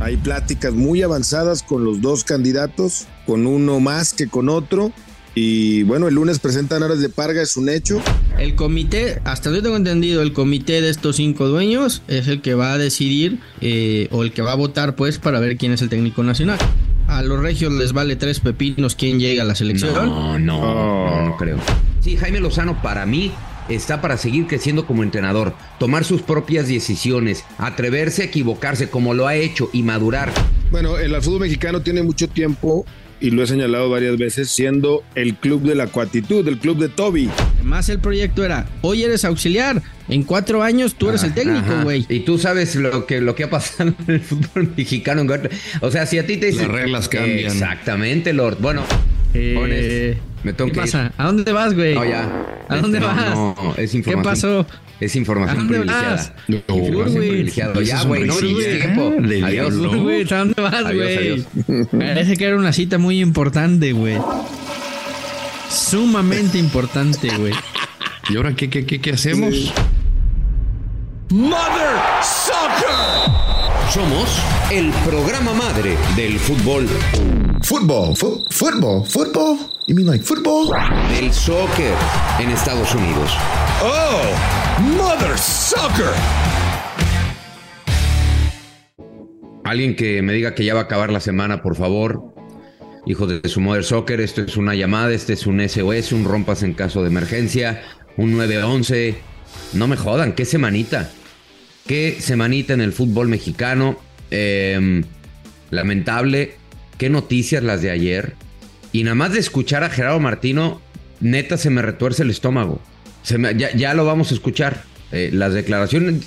Hay pláticas muy avanzadas con los dos candidatos, con uno más que con otro. Y bueno, el lunes presentan horas de Parga, es un hecho. El comité, hasta yo tengo entendido, el comité de estos cinco dueños es el que va a decidir eh, o el que va a votar pues para ver quién es el técnico nacional. A los regios les vale tres pepinos quién llega a la selección. No, no, no, no creo. Sí, Jaime Lozano para mí está para seguir creciendo como entrenador, tomar sus propias decisiones, atreverse a equivocarse como lo ha hecho y madurar. Bueno, el fútbol mexicano tiene mucho tiempo, y lo he señalado varias veces, siendo el club de la cuatitud, el club de Toby. Además el proyecto era, hoy eres auxiliar, en cuatro años tú eres el técnico, güey. Y tú sabes lo que, lo que ha pasado en el fútbol mexicano. O sea, si a ti te dicen... Las reglas cambian. Exactamente, Lord. Bueno, Eh, pones- me tengo ¿Qué que ir. pasa? ¿A dónde vas, güey? No, ya. ¿A dónde No, vas? No, es ¿Qué información. pasó? Es ¿A información dónde privilegiada. vas? No, información güey. privilegiada. Ya, Esa güey, no tienes tiempo. de Adiós. Güey, ¿A dónde vas, Adiós, güey? adiós. Parece que era una cita muy importante, güey. Sumamente importante, güey. ¿Y ahora qué, qué, qué, qué hacemos? Mother Soccer. Somos el programa madre del fútbol, Football, fo- football, football. You mean like football? del soccer en Estados Unidos. Oh, Mother Soccer. Alguien que me diga que ya va a acabar la semana, por favor. Hijo de su Mother Soccer, esto es una llamada, este es un SOS, un rompas en caso de emergencia, un 911. No me jodan, qué semanita. Qué semanita en el fútbol mexicano. Eh, lamentable. Qué noticias las de ayer. Y nada más de escuchar a Gerardo Martino, neta se me retuerce el estómago. Ya, lo vamos a escuchar. Eh, las declaraciones,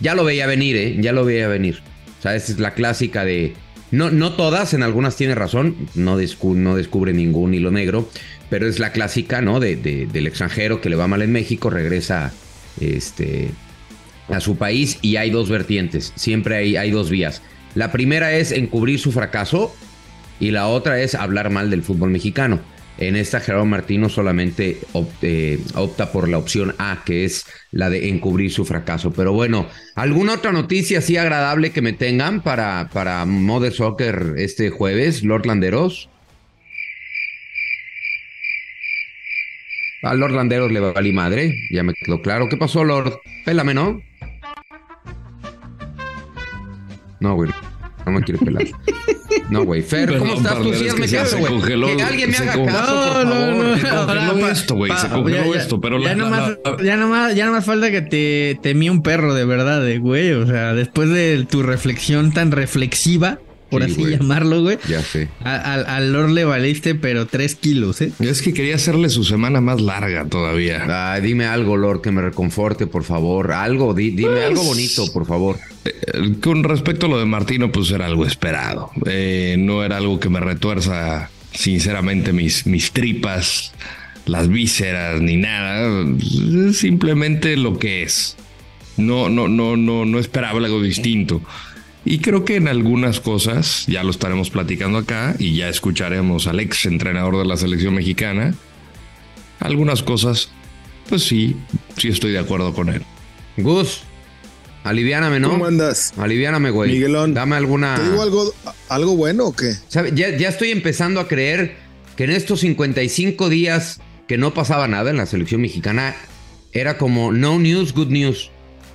ya lo veía venir, ¿eh? Ya lo veía venir. O sea, esa es la clásica de... No, no todas, en algunas tiene razón, no descubre ningún hilo negro, pero es la clásica, ¿no? De, de- del extranjero que le va mal en México, regresa este, a su país y hay dos vertientes, siempre hay, hay dos vías. La primera es encubrir su fracaso y la otra es hablar mal del fútbol mexicano. En esta Gerardo Martino solamente eh, opta por la opción A, que es la de encubrir su fracaso. Pero bueno, ¿alguna otra noticia así agradable que me tengan para, para Mother Soccer este jueves, Lord Landeros? A Lord Landeros le valí madre, ya me quedó claro. ¿Qué pasó, Lord? Pélame, ¿no? No, güey. No me quiere pelar. No, güey. Fer, ¿cómo estás tú? Sí, es hazme que se- caso, güey. congeló- Que alguien me haga con- caso, por No, favor. no, no. Se congeló Ahora, pa- esto, güey, se pa- congeló ya- esto, pero ya la- nomás, la- ya nomás, ya nomás falta que te, te mía un perro de verdad, de güey. O sea, después de tu reflexión tan reflexiva, por Sí, así llamarlo, güey. Ya sé. Al, al Lord le valiste, pero tres kilos, ¿eh? Es que quería hacerle su semana más larga todavía. Ay, dime algo, Lord, que me reconforte, por favor. Algo, di- dime Pues- algo bonito, por favor. Eh, Con respecto a lo de Martino, pues era algo esperado. Eh, no era algo que me retuerza, sinceramente, mis, mis tripas, las vísceras, ni nada. Es simplemente lo que es. No, no, no, no, no esperaba algo distinto. Y creo que en algunas cosas, ya lo estaremos platicando acá y ya escucharemos al ex entrenador de la selección mexicana. Algunas cosas, pues sí, sí estoy de acuerdo con él. Gus, aliviáname, ¿no? ¿Cómo andas? Aliviáname, güey. Miguelón. Dame alguna. ¿Te digo algo, algo bueno o qué? ¿Sabe? Ya, ya estoy empezando a creer que en estos 55 días que no pasaba nada en la selección mexicana, era como no news, good news.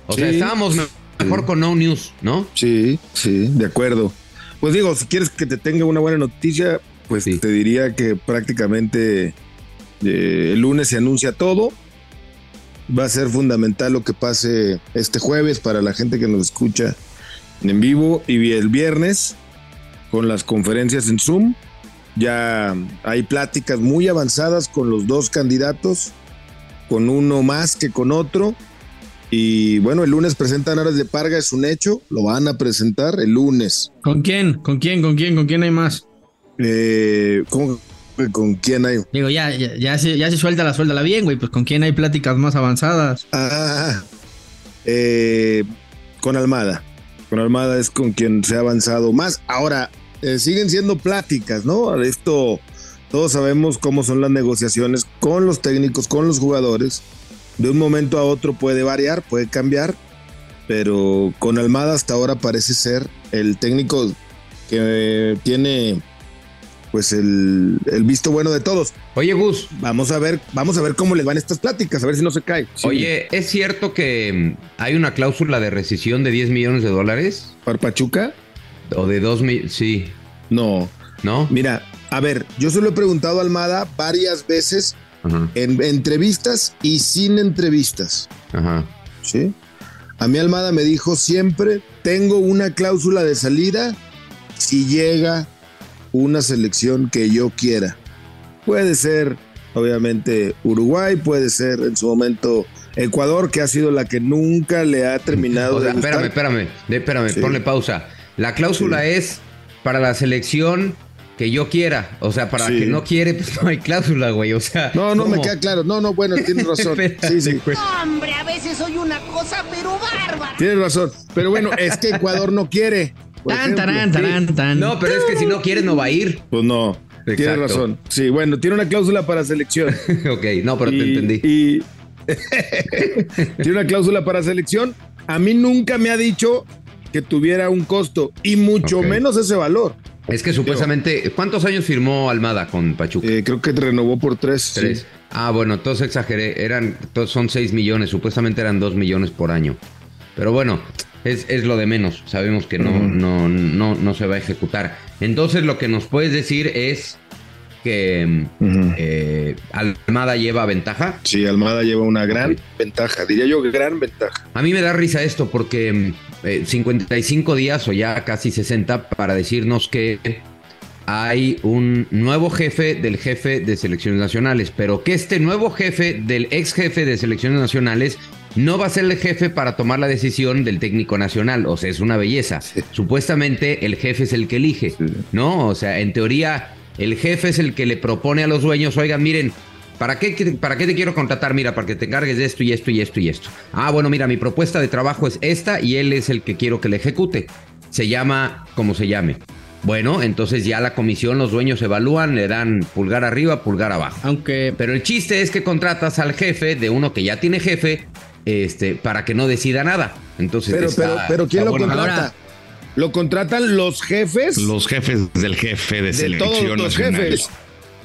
O sea, estábamos me- mejor con no news, ¿no? Sí, sí, de acuerdo. Pues digo, si quieres que te tenga una buena noticia, pues Sí. te diría que prácticamente eh, el lunes se anuncia todo. Va a ser fundamental lo que pase este jueves para la gente que nos escucha en vivo y el viernes con las conferencias en Zoom. Ya hay pláticas muy avanzadas con los dos candidatos, con uno más que con otro. Y bueno, el lunes presentan Aras de Parga, es un hecho, lo van a presentar el lunes. ¿Con quién? ¿Con quién? ¿Con quién? ¿Con quién hay más? Eh, ¿cómo que ¿Con quién hay? Digo, ya, ya, ya se, ya se suelta la suelta bien, güey. Pues con quién hay pláticas más avanzadas. Ah, eh, con Almada. Con Almada es con quien se ha avanzado más. Ahora, eh, siguen siendo pláticas, ¿no? Esto, todos sabemos cómo son las negociaciones con los técnicos, con los jugadores. De un momento a otro puede variar, puede cambiar, pero con Almada hasta ahora parece ser el técnico que tiene pues el, el visto bueno de todos. Oye, Gus, Vamos a ver, vamos a ver cómo les van estas pláticas, a ver si no se cae. Sí. oye, ¿es cierto que mm, hay una cláusula de rescisión de 10 millones de dólares? ¿Para Pachuca? ¿O de 2 mil? Sí, No. ¿no? Mira, a ver, yo se lo he preguntado a Almada varias veces Ajá, en entrevistas y sin entrevistas. ajá. ¿Sí? A mí Almada me dijo siempre, tengo una cláusula de salida si llega una selección que yo quiera. Puede ser, obviamente, Uruguay, puede ser en su momento Ecuador, que ha sido la que nunca le ha terminado O sea, de gustar. espérame, espérame, espérame, Sí. ponle pausa. La cláusula es para la selección que yo quiera. O sea, para Sí. que no quiere, pues no hay cláusula, güey. O sea, No, no me queda claro. No, no, bueno, tienes razón. Sí, sí. Hombre, a veces soy una cosa, pero bárbara. Tienes razón. Pero bueno, es que Ecuador no quiere. Tan, ejemplo. tarán, tarán, tan. No, pero es que si no quiere, no va a ir. Pues no. Tienes Exacto. razón. Sí, bueno, tiene una cláusula para selección. ok, no, pero te Y- entendí. Y tiene una cláusula para selección. A mí nunca me ha dicho que tuviera un costo y mucho menos ese valor. Es que supuestamente, ¿cuántos años firmó Almada con Pachuca? Eh, creo que renovó por tres. Tres. sí. Ah, bueno, entonces exageré. Eran, son 6 millones. Supuestamente eran 2 millones por año. Pero bueno, es, es lo de menos. Sabemos que no, no, no, no se va a ejecutar. Entonces lo que nos puedes decir es que eh, Almada lleva ventaja. Sí, Almada lleva una gran ventaja, diría yo, gran ventaja. A mí me da risa esto porque eh, 55 días o ya casi 60 para decirnos que hay un nuevo jefe del jefe de selecciones nacionales, pero que este nuevo jefe del ex jefe de selecciones nacionales no va a ser el jefe para tomar la decisión del técnico nacional, o sea, es una belleza. Supuestamente el jefe es el que elige, ¿no? O sea, en teoría el jefe es el que le propone a los dueños, oigan, miren, ¿Para qué, ¿Para qué te quiero contratar? Mira, para que te encargues de esto y esto y esto y esto. Ah, bueno, mira, mi propuesta de trabajo es esta y él es el que quiero que le ejecute. Se llama como se llame. Bueno, entonces ya la comisión, los dueños evalúan, le dan pulgar arriba, pulgar abajo. Aunque Pero el chiste es que contratas al jefe de uno que ya tiene jefe, este, para que no decida nada. Entonces, Pero, está- pero, pero ¿quién está lo bueno. contrata? Ahora- lo contratan los jefes Los jefes del jefe de, de selección todos los nacional. jefes.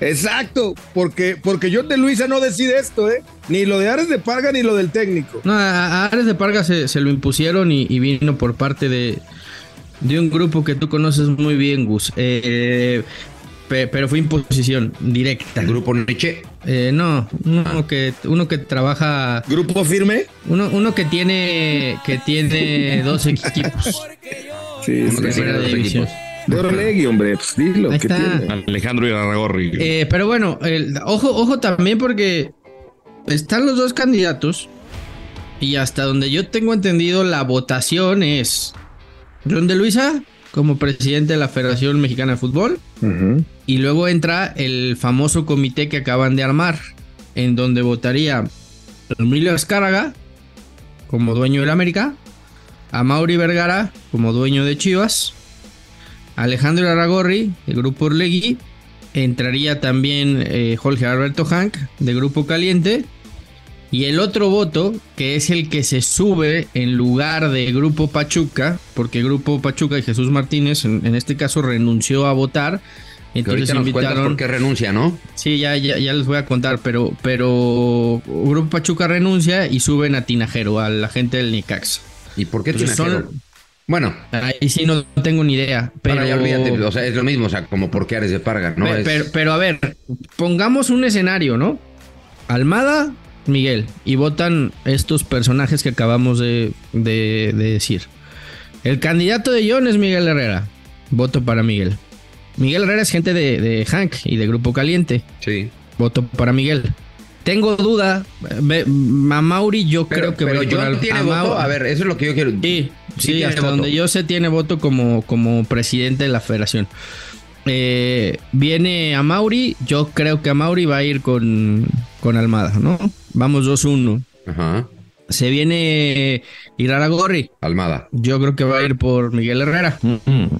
Exacto, porque, porque yo de Luisa no decide esto, ¿eh? Ni lo de Ares de Parga ni lo del técnico. No, a Ares de Parga se, se lo impusieron y, y vino por parte de, de un grupo que tú conoces muy bien, Gus. Eh, pe- pero fue imposición directa. El grupo Nietzsche. Eh, no, uno que, uno que trabaja, Grupo firme. uno, uno que tiene que tiene dos equipos. Sí, Uno sí, que sí. tiene dos equipos. De Orlegui, hombre, pues dilo, está. tiene? Alejandro Irarragorri. Eh, pero bueno, el- ojo, ojo también porque están los dos candidatos y hasta donde yo tengo entendido la votación es John de Luisa como presidente de la Federación Mexicana de Fútbol y luego entra el famoso comité que acaban de armar en donde votaría Emilio Azcárraga como dueño del América, a Mauri Vergara como dueño de Chivas, Alejandro Aragorri, del Grupo Orlegui, entraría también eh, Jorge Alberto Hank, de Grupo Caliente, y el otro voto, que es el que se sube en lugar de Grupo Pachuca, porque Grupo Pachuca y Jesús Martínez, en, en este caso, renunció a votar. Entonces nos invitaron. por qué renuncia, ¿no? Sí, ya, ya, ya les voy a contar, pero, pero Grupo Pachuca renuncia y suben a Tinajero, a la gente del Nicax. ¿Y por qué Entonces Tinajero? son- Bueno. Ahí sí no tengo ni idea. Pero Bueno, ya olvídate, o sea, es lo mismo, o sea, como por qué Ares de Parga, ¿no? Es- pero, pero a ver, pongamos un escenario, ¿no? Almada, Miguel, y votan estos personajes que acabamos de, de- de decir. El candidato de John es Miguel Herrera. Voto para Miguel. Miguel Herrera es gente de, de Hank y de Grupo Caliente. Sí. Voto para Miguel. Tengo duda. A Mauri yo Pero, creo que pero John al- tiene a voto. A ver, eso es lo que yo quiero. Sí, sí, hasta voto. donde yo sé tiene voto como, como presidente de la federación. Eh, viene a Mauri, yo creo que a Mauri va a ir con, con Almada, ¿no? Vamos 2-1. Ajá. Se viene Iraragorri, Almada. yo creo que va a ir por Miguel Herrera.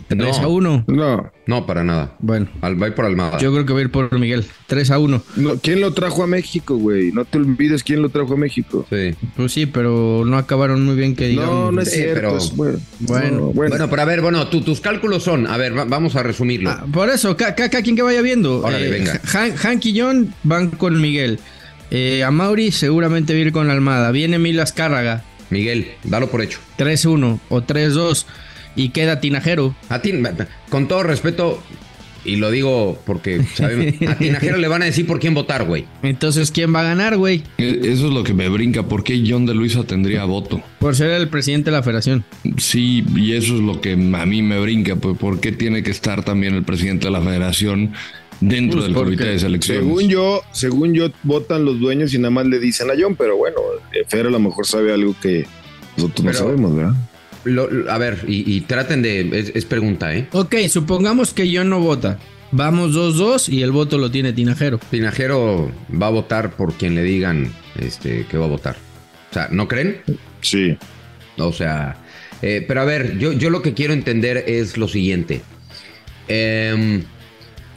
3 No. a 1. No, No, para nada. Bueno, Al, va a ir por Almada. yo creo que va a ir por Miguel. 3 a 1. no, ¿quién lo trajo a México, güey? No te olvides quién lo trajo a México. Sí. Pues sí, pero no acabaron muy bien que digamos. No, no es Sí, cierto. pero- es bueno. Bueno. No, bueno. Bueno, pero a ver, bueno, tú- tus cálculos son, a ver, va- vamos a resumirlo. Ah, por eso, ca- ca- cada quien que vaya viendo. Eh, Órale, venga. Han- Hank y John van con Miguel. Eh, a Mauri seguramente va a ir con Almada. Viene Milas Cárraga. Miguel, dalo por hecho. 3-1 o 3-2. Y queda Tinajero. A ti, con todo respeto, y lo digo porque sabemos, a Tinajero le van a decir por quién votar, güey. Entonces, ¿quién va a ganar, güey? E- Eso es lo que me brinca. ¿Por qué John de Luisa tendría voto? Por ser el presidente de la federación. Sí, y eso es lo que a mí me brinca. pues, ¿Por qué tiene que estar también el presidente de la federación dentro Pues del comité de selecciones? Según yo, según yo, votan los dueños y nada más le dicen a John, pero bueno, eh, Fer a lo mejor sabe algo que nosotros no sabemos, ¿verdad? Lo- lo- a ver, y, y traten de. Es, es pregunta, ¿eh? Ok, supongamos que John no vota. Vamos 2-2 y el voto lo tiene Tinajero. Tinajero va a votar por quien le digan este, que va a votar. O sea, ¿no creen? Sí. O sea, eh, pero a ver, yo, yo lo que quiero entender es lo siguiente. Em,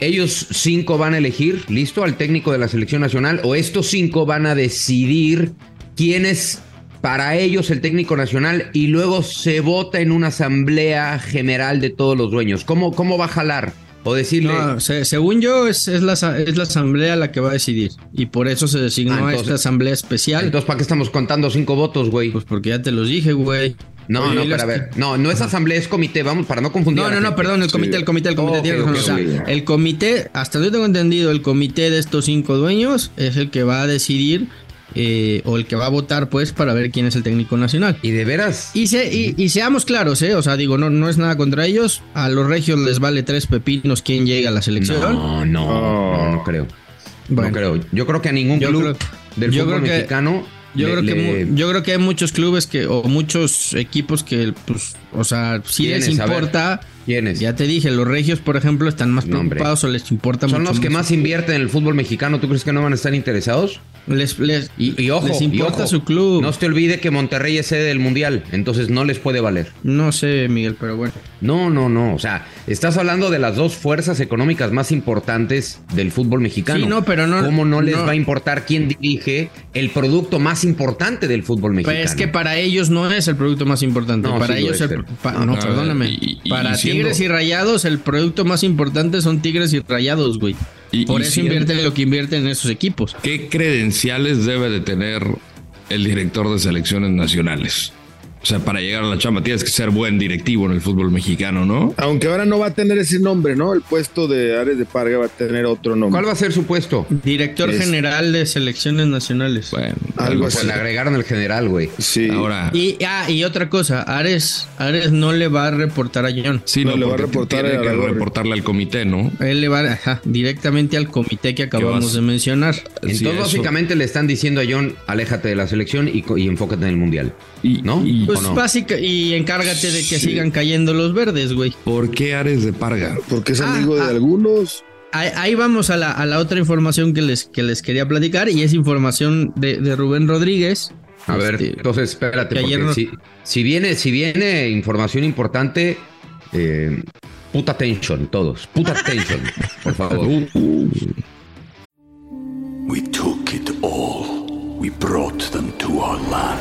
ellos cinco van a elegir, listo, al técnico de la selección nacional, o estos cinco van a decidir quién es para ellos el técnico nacional y luego se vota en una asamblea general de todos los dueños. ¿Cómo, cómo va a jalar? O decirle... No, se- según yo, es, es, la, es la asamblea la que va a decidir. Y por eso se designó Ah, a entonces- esta asamblea especial. Entonces, ¿para qué estamos contando cinco votos, güey? Pues porque ya te los dije, güey. No, Oye, no, y pero las- a ver. No, no es asamblea, es comité, vamos, para no confundir. No, no, no, perdón, el comité, el comité, el comité. Ok, tienes razón. ok, O sea, ok. el comité, hasta donde yo tengo entendido, el comité de estos cinco dueños es el que va a decidir eh, o el que va a votar, pues, para ver quién es el técnico nacional. Y de veras, Y, se, y, y seamos claros, ¿eh? O sea, digo, no, no es nada contra ellos. A los regios les vale tres pepinos quién llega a la selección. No, no, no, no creo. Bueno. no creo. Yo creo que a ningún club creo- del fútbol creo que- mexicano. Yo, le- creo que le- yo creo que hay muchos clubes que, o muchos equipos que, pues, o sea, si les importa. ¿Quiénes? Ya te dije, los regios, por ejemplo, están más No, preocupados o les importa Son mucho los que más invierten en el fútbol mexicano. ¿Tú crees que no van a estar interesados? Les, les, Y, y ojo, les y importa ojo, su club. No se te olvide que Monterrey es sede del Mundial, entonces no les puede valer. No sé, Miguel, pero bueno. No, no, no. O sea, estás hablando de las dos fuerzas económicas más importantes del fútbol mexicano. Sí, no, pero no- ¿Cómo no les no. va a importar quién dirige el producto más importante del fútbol mexicano? Pero es que para ellos no es el producto más importante. No, para sí ellos, es, el- pa- No, no, perdóname. y- y- para y siendo- Tigres y Rayados, el producto más importante son Tigres y Rayados, güey. Y- Por y eso invierten lo que invierten en esos equipos. ¿Qué credenciales debe de tener el director de selecciones nacionales? O sea, para llegar a la chamba tienes que ser buen directivo en el fútbol mexicano, ¿no? Aunque ahora no va a tener ese nombre, ¿no? El puesto de Ares de Parga va a tener otro nombre. ¿Cuál va a ser su puesto? Director Es- general de selecciones nacionales. Bueno, Algo así. Pues le agregaron el general, güey. Sí. Ahora, Y, ah, y otra cosa, Ares, Ares no le va a reportar a John. sí, no, no, le va a reportar tiene a que reportarle al comité, ¿no? Él le va ajá, directamente al comité que acabamos de mencionar. Entonces, Sí, básicamente le están diciendo a John, aléjate de la selección y, co- y enfócate en el mundial. Y, ¿No? y- Pues ¿O no? básica, y encárgate de que sigan cayendo los verdes, güey. ¿Por qué Ares de Parga? Porque es Ah, amigo ah. de algunos. Ahí, ahí vamos a la, a la otra información que les, que les quería platicar y es información de, de Rubén Rodríguez. A ver, Este, entonces espérate, que porque ayer no- si, si viene, si viene información importante, eh, puta atención, todos. Puta atención, por favor. We took it all. We brought them to our land.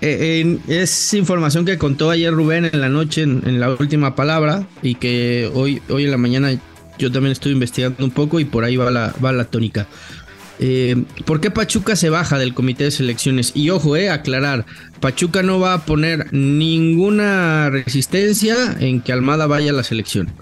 Eh, es información que contó ayer Rubén en la noche, en, en la última palabra, y que hoy, hoy en la mañana yo también estoy investigando un poco y por ahí va la, va la tónica. Eh, ¿Por qué Pachuca se baja del comité de selecciones? Y ojo, eh, aclarar, Pachuca no va a poner ninguna resistencia en que Almada vaya a la selección.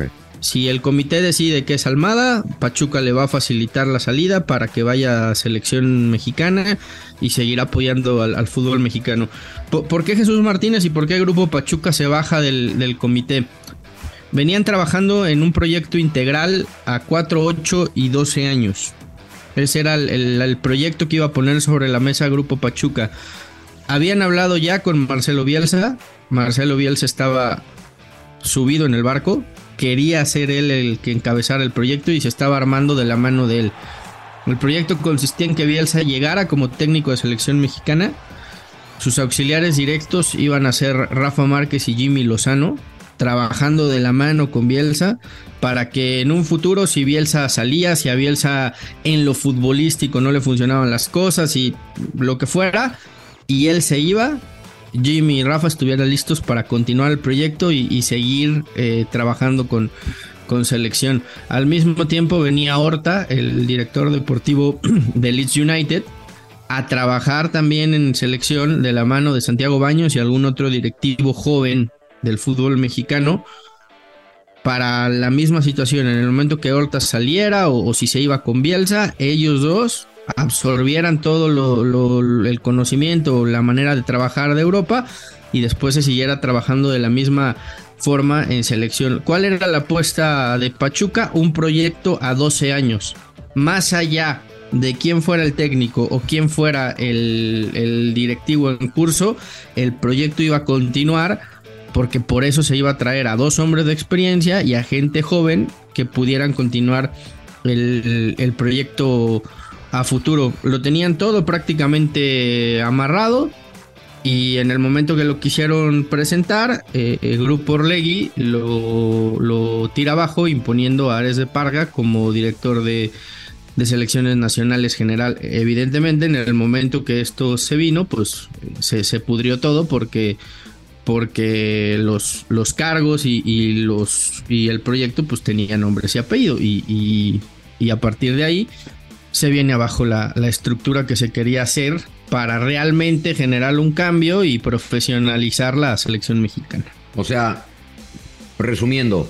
Si el comité decide que es Almada, Pachuca le va a facilitar la salida para que vaya a selección mexicana y seguir apoyando al, fútbol mexicano. ¿Por, qué Jesús Martínez y por qué Grupo Pachuca se baja del, comité? Venían trabajando en un proyecto integral a 4, 8 y 12 años. Ese era el proyecto que iba a poner sobre la mesa Grupo Pachuca. Habían hablado ya con Marcelo Bielsa. Marcelo Bielsa estaba subido en el barco. Quería ser él el que encabezara el proyecto y se estaba armando de la mano de él. El proyecto consistía en que Bielsa llegara como técnico de selección mexicana. Sus auxiliares directos iban a ser Rafa Márquez y Jimmy Lozano, trabajando de la mano con Bielsa para que en un futuro si Bielsa salía, si a Bielsa en lo futbolístico no le funcionaban las cosas y lo que fuera, y él se iba, Jimmy y Rafa estuvieran listos para continuar el proyecto y, seguir eh, trabajando con, con selección. Al mismo tiempo venía Horta, el director deportivo de Leeds United, a trabajar también en selección de la mano de Santiago Baños y algún otro directivo joven del fútbol mexicano para la misma situación. En el momento que Horta saliera o si se iba con Bielsa, ellos dos absorbieran todo lo- el conocimiento la manera de trabajar de Europa y después se siguiera trabajando de la misma forma en selección. ¿Cuál era la apuesta de Pachuca? Un proyecto a 12 años. Más allá de quién fuera el técnico o quién fuera el, directivo en curso, el proyecto iba a continuar porque por eso se iba a traer a dos hombres de experiencia y a gente joven que pudieran continuar el proyecto a futuro. Lo tenían todo prácticamente amarrado y en el momento que lo quisieron presentar, eh, el grupo Orlegui lo, lo tira abajo imponiendo a Ares de Parga como director de, de selecciones nacionales general. Evidentemente en el momento que esto se vino, pues se, se pudrió todo porque porque los, los cargos y, los y el proyecto pues tenían nombres y apellido y- y a partir de ahí se viene abajo la, la estructura que se quería hacer para realmente generar un cambio y profesionalizar la selección mexicana. O sea, resumiendo,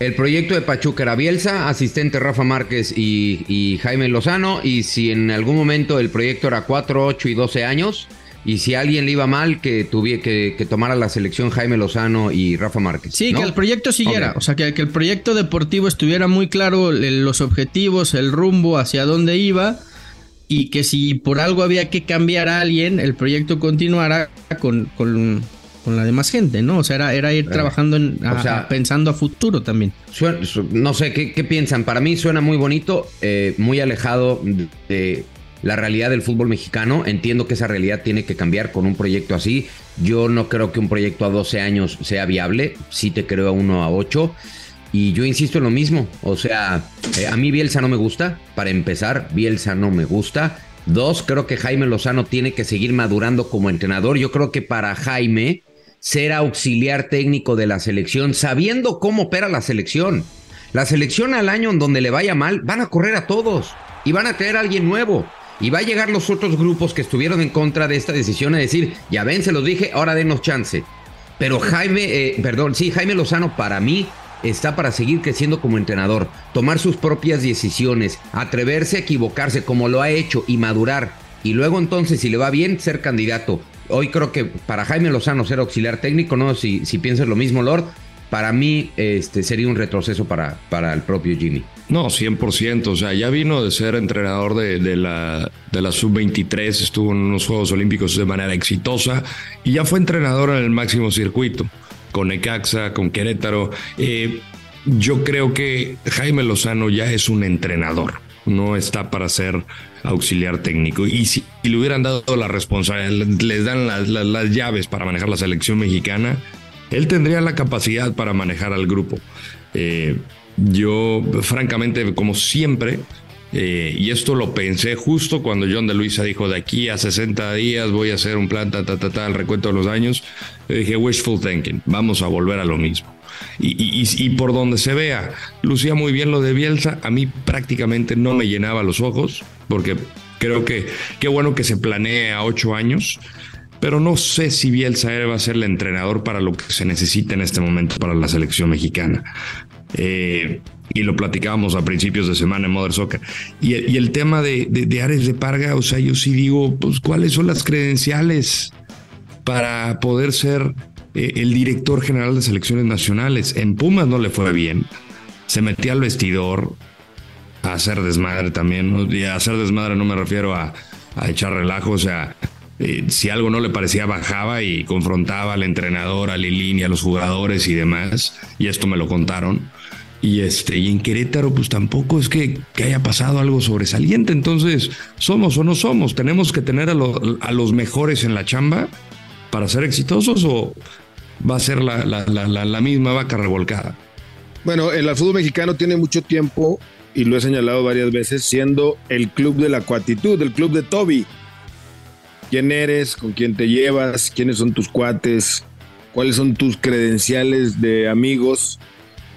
el proyecto de Pachuca era Bielsa, asistente Rafa Márquez y, y Jaime Lozano, y si en algún momento el proyecto era 4, 8 y 12 años, y si a alguien le iba mal, que tuviera que, que tomara la selección Jaime Lozano y Rafa Márquez. Sí, ¿no? que el proyecto siguiera, o sea, que, que el proyecto deportivo estuviera muy claro, los objetivos, el rumbo, hacia dónde iba, y que si por algo había que cambiar a alguien, el proyecto continuara con, con, con la demás gente, ¿no? O sea, era, era ir trabajando, en, a- o sea- pensando a futuro también. Suena- no sé, ¿qué, qué piensan? Para mí suena muy bonito, eh, muy alejado de la realidad del fútbol mexicano. Entiendo que esa realidad tiene que cambiar con un proyecto así. Yo no creo que un proyecto a 12 años sea viable. Sí te creo a uno a 8. Y yo insisto en lo mismo. O sea, eh, a mí Bielsa no me gusta. Para empezar, Bielsa no me gusta. Dos, creo que Jaime Lozano tiene que seguir madurando como entrenador. Yo creo que para Jaime ser auxiliar técnico de la selección, sabiendo cómo opera la selección. La selección al año en donde le vaya mal, van a correr a todos y van a traer a alguien nuevo. Y va a llegar los otros grupos que estuvieron en contra de esta decisión a decir, ya ven, se los dije, ahora denos chance. Pero Jaime, eh, perdón, sí, Jaime Lozano para mí está para seguir creciendo como entrenador, tomar sus propias decisiones, atreverse a equivocarse como lo ha hecho y madurar. Y luego entonces, si le va bien, ser candidato. Hoy creo que para Jaime Lozano ser auxiliar técnico, no si, si piensas lo mismo, Lord, para mí este, sería un retroceso para, para el propio Jimmy. No, 100%. O sea, ya vino de ser entrenador de, de la, de la sub-23, estuvo en unos Juegos Olímpicos de manera exitosa y ya fue entrenador en el máximo circuito, con Necaxa, con Querétaro. Eh, yo creo que Jaime Lozano ya es un entrenador, no está para ser auxiliar técnico. Y si le hubieran dado la responsabilidad, les dan las, las- las llaves para manejar la selección mexicana, él tendría la capacidad para manejar al grupo. Eh, Yo, francamente, como siempre, eh, y esto lo pensé justo cuando John de Luisa dijo de aquí a 60 días voy a hacer un plan, ta, ta, ta, ta, el recuento de los años. dije, wishful thinking, vamos a volver a lo mismo. Y, y, por donde se vea, lucía muy bien lo de Bielsa, a mí prácticamente no me llenaba los ojos, porque creo que qué bueno que se planee a ocho años, pero no sé si Bielsa va a ser el entrenador para lo que se necesita en este momento para la selección mexicana. Eh, y lo platicábamos a principios de semana en Mother Soccer. Y, el tema de, de, Ares de Parga, o sea, yo sí digo, pues, ¿cuáles son las credenciales para poder ser eh, el director general de selecciones nacionales? En Pumas no le fue bien. Se metía al vestidor a hacer desmadre también. Y a hacer desmadre no me refiero a, a echar relajo, o sea, eh, si algo no le parecía bajaba y confrontaba al entrenador, a Lilini, a los jugadores y demás. Y esto me lo contaron. Y este, y en Querétaro, pues tampoco es que, haya pasado algo sobresaliente. Entonces, somos o no somos. Tenemos que tener a, a los mejores en la chamba para ser exitosos o va a ser la, la, la, misma vaca revolcada. Bueno, el fútbol mexicano tiene mucho tiempo, y lo he señalado varias veces, siendo el club de la cuatitud, el club de Toby. ¿Quién eres? ¿Con quién te llevas? ¿Quiénes son tus cuates? ¿Cuáles son tus credenciales de amigos?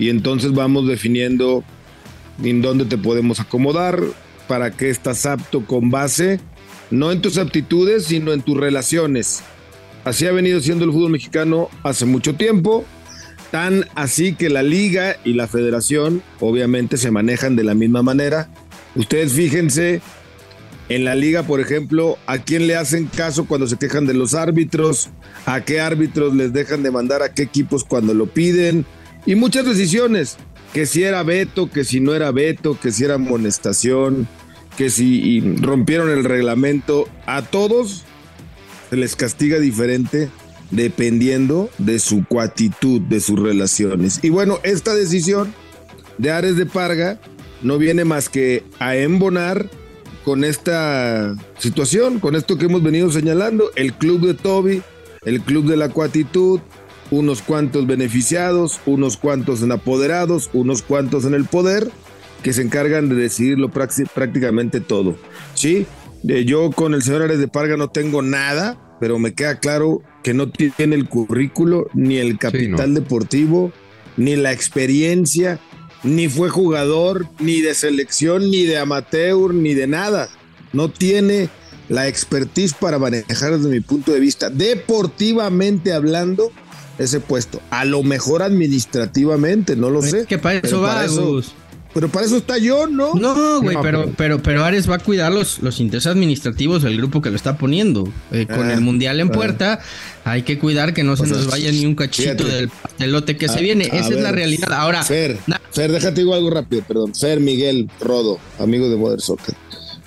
Y entonces vamos definiendo en dónde te podemos acomodar, para qué estás apto con base, no en tus aptitudes, sino en tus relaciones. Así ha venido siendo el fútbol mexicano hace mucho tiempo, tan así que la liga y la federación obviamente se manejan de la misma manera. Ustedes fíjense en la liga, por ejemplo, a quién le hacen caso cuando se quejan de los árbitros, a qué árbitros les dejan de mandar a qué equipos cuando lo piden, y muchas decisiones, que si era veto, que si no era veto, que si era amonestación, que si rompieron el reglamento, a todos se les castiga diferente dependiendo de su cuatitud, de sus relaciones. Y bueno, esta decisión de Ares de Parga no viene más que a embonar con esta situación, con esto que hemos venido señalando, el club de Toby, el club de la cuatitud, unos cuantos beneficiados, unos cuantos en apoderados, unos cuantos en el poder, que se encargan de decidirlo prácticamente todo. Sí, yo con el señor Ares de Parga no tengo nada, pero me queda claro que no tiene el currículo, ni el capital deportivo, ni la experiencia, ni fue jugador, ni de selección, ni de amateur, ni de nada. No tiene la expertise para manejar desde mi punto de vista, deportivamente hablando, ese puesto. A lo mejor administrativamente, no lo sé. Que para eso va, pero para eso está yo, ¿no? No, güey, pero, pero, pero Ares va a cuidar los, los intereses administrativos del grupo que lo está poniendo. Eh, con ah, el mundial en ah. puerta, hay que cuidar que no se nos vaya ni un cachito del lote que se ah, viene. Esa es la realidad. Ahora, Fer, Fer, déjate digo algo rápido, perdón. Fer Miguel Rodo, amigo de Modern Soccer.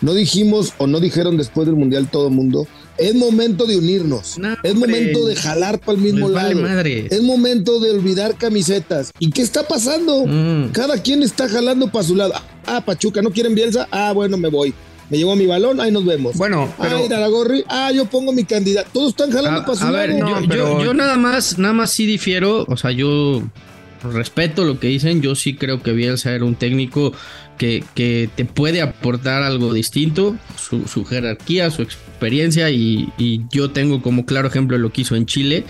No dijimos o no dijeron después del mundial todo el mundo es momento de unirnos. es momento de jalar para el mismo lado. Es momento de olvidar camisetas. ¿Y qué está pasando? Mm. Cada quien está jalando para su lado. Ah, Pachuca, ¿no quieren Bielsa? Ah, bueno, me voy. Me llevo mi balón, ahí nos vemos. Bueno, pero... Ah, la gorri. Ah, yo pongo mi candidato. Todos están jalando para su lado. yo, yo nada más, nada más sí difiero. O sea, yo respeto lo que dicen. Yo sí creo que Bielsa era un técnico que, te puede aportar algo distinto, su, jerarquía, su experiencia y, yo tengo como claro ejemplo lo que hizo en Chile.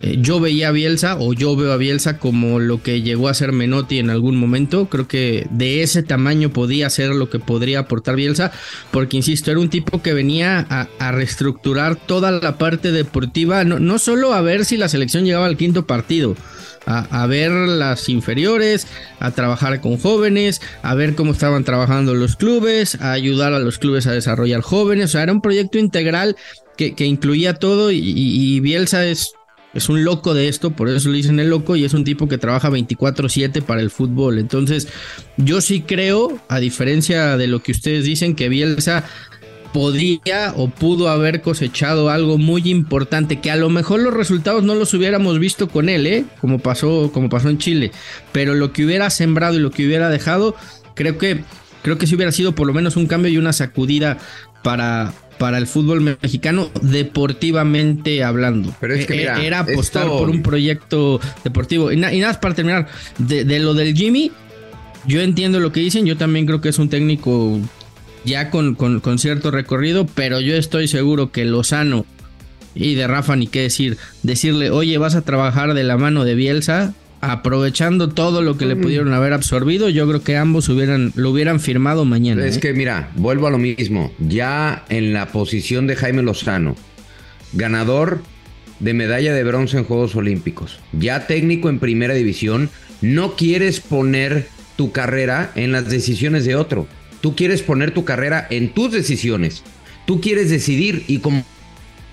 Eh, yo veía a Bielsa o yo veo a Bielsa como lo que llegó a ser Menotti en algún momento. Creo que de ese tamaño podía ser lo que podría aportar Bielsa, porque insisto, era un tipo que venía a, reestructurar toda la parte deportiva, no solo a ver si la selección llegaba al quinto partido, a, ver las inferiores, a trabajar con jóvenes, a ver cómo estaban trabajando los clubes, a ayudar a los clubes a desarrollar jóvenes. O sea, era un proyecto integral que, incluía todo y, Bielsa es, es un loco de esto, por eso le dicen el loco y es un tipo que trabaja 24/7 para el fútbol. Entonces, yo sí creo, a diferencia de lo que ustedes dicen, que Bielsa podría o pudo haber cosechado algo muy importante que a lo mejor los resultados no los hubiéramos visto con él, ¿eh? como pasó como pasó en Chile, pero lo que hubiera sembrado y lo que hubiera dejado, creo que creo que sí hubiera sido por lo menos un cambio y una sacudida para para el fútbol mexicano deportivamente hablando. Pero es que e, era apostar por un proyecto deportivo. Y, nada más para terminar, de, de, lo del Jimmy, yo entiendo lo que dicen, yo también creo que es un técnico ya con, con, con cierto recorrido, pero yo estoy seguro que Lozano y de Rafa ni qué decir, decirle, oye, vas a trabajar de la mano de Bielsa, aprovechando todo lo que le pudieron haber absorbido, yo creo que ambos hubieran, lo hubieran firmado mañana. Es ¿eh? que mira, vuelvo a lo mismo. Ya en la posición de Jaime Lozano, ganador de medalla de bronce en Juegos Olímpicos, ya técnico en primera división, no quieres poner tu carrera en las decisiones de otro. Tú quieres poner tu carrera en tus decisiones. Tú quieres decidir y como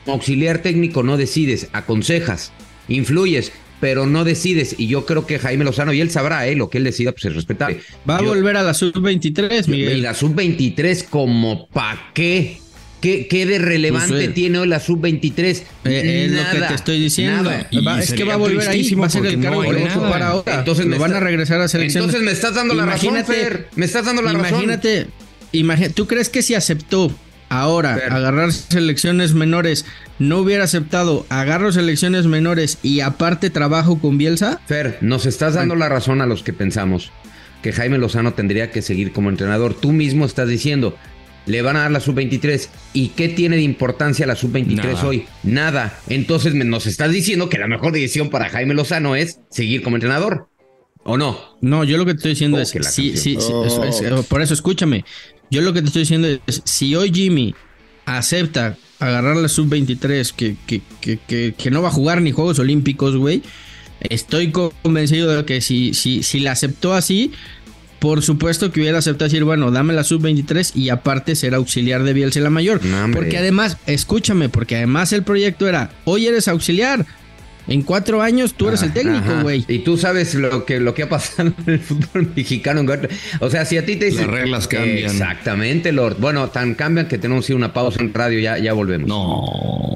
auxiliar técnico no decides, aconsejas, influyes, pero no decides. Y yo creo que Jaime Lozano, y él sabrá, ¿eh? lo que él decida, pues es respetable. Va a Yo- volver a la sub-23, y Miguel. la sub-23, como pa' qué? ¿Qué, qué de relevante Pues, eh, tiene hoy la sub-23? Eh, es lo que te estoy diciendo. Va- es que va a volver ahí, va a ser el cargo que va a ocupar ahora. Entonces lo me van a regresar a selección. Entonces me estás dando la razón, Fer. Me estás dando la razón. Imagínate, imagínate, ¿tú crees que si aceptó ahora Fer. agarrar selecciones menores, no hubiera aceptado agarro selecciones menores y aparte trabajo con Bielsa? Fer, nos estás dando la razón a los que pensamos que Jaime Lozano tendría que seguir como entrenador. Tú mismo estás diciendo, le van a dar la sub-23. ¿Y qué tiene de importancia la sub-23 Nada. hoy? Nada. Entonces me- nos estás diciendo que la mejor decisión para Jaime Lozano es seguir como entrenador. ¿O no? No, yo lo que te estoy diciendo Oh, es, que la sí, sí, canción. sí, eso es- por eso escúchame. Yo lo que te estoy diciendo es, si hoy Jimmy acepta agarrar la sub-23, que, que, que, que, que no va a jugar ni Juegos Olímpicos, güey, estoy convencido de que si, si, si la aceptó así, por supuesto que hubiera aceptado decir, bueno, dame la sub-23 y aparte ser auxiliar de Bielsa la mayor. No, porque además, escúchame, porque además el proyecto era, hoy eres auxiliar, en cuatro años tú eres el técnico, Ajá. güey. Y tú sabes lo que, lo que ha pasado en el fútbol mexicano. O sea, si a ti te dicen... Las reglas cambian. Exactamente, Lord. Bueno, tan cambian que tenemos que ir una pausa en radio. Ya, ya volvemos. No.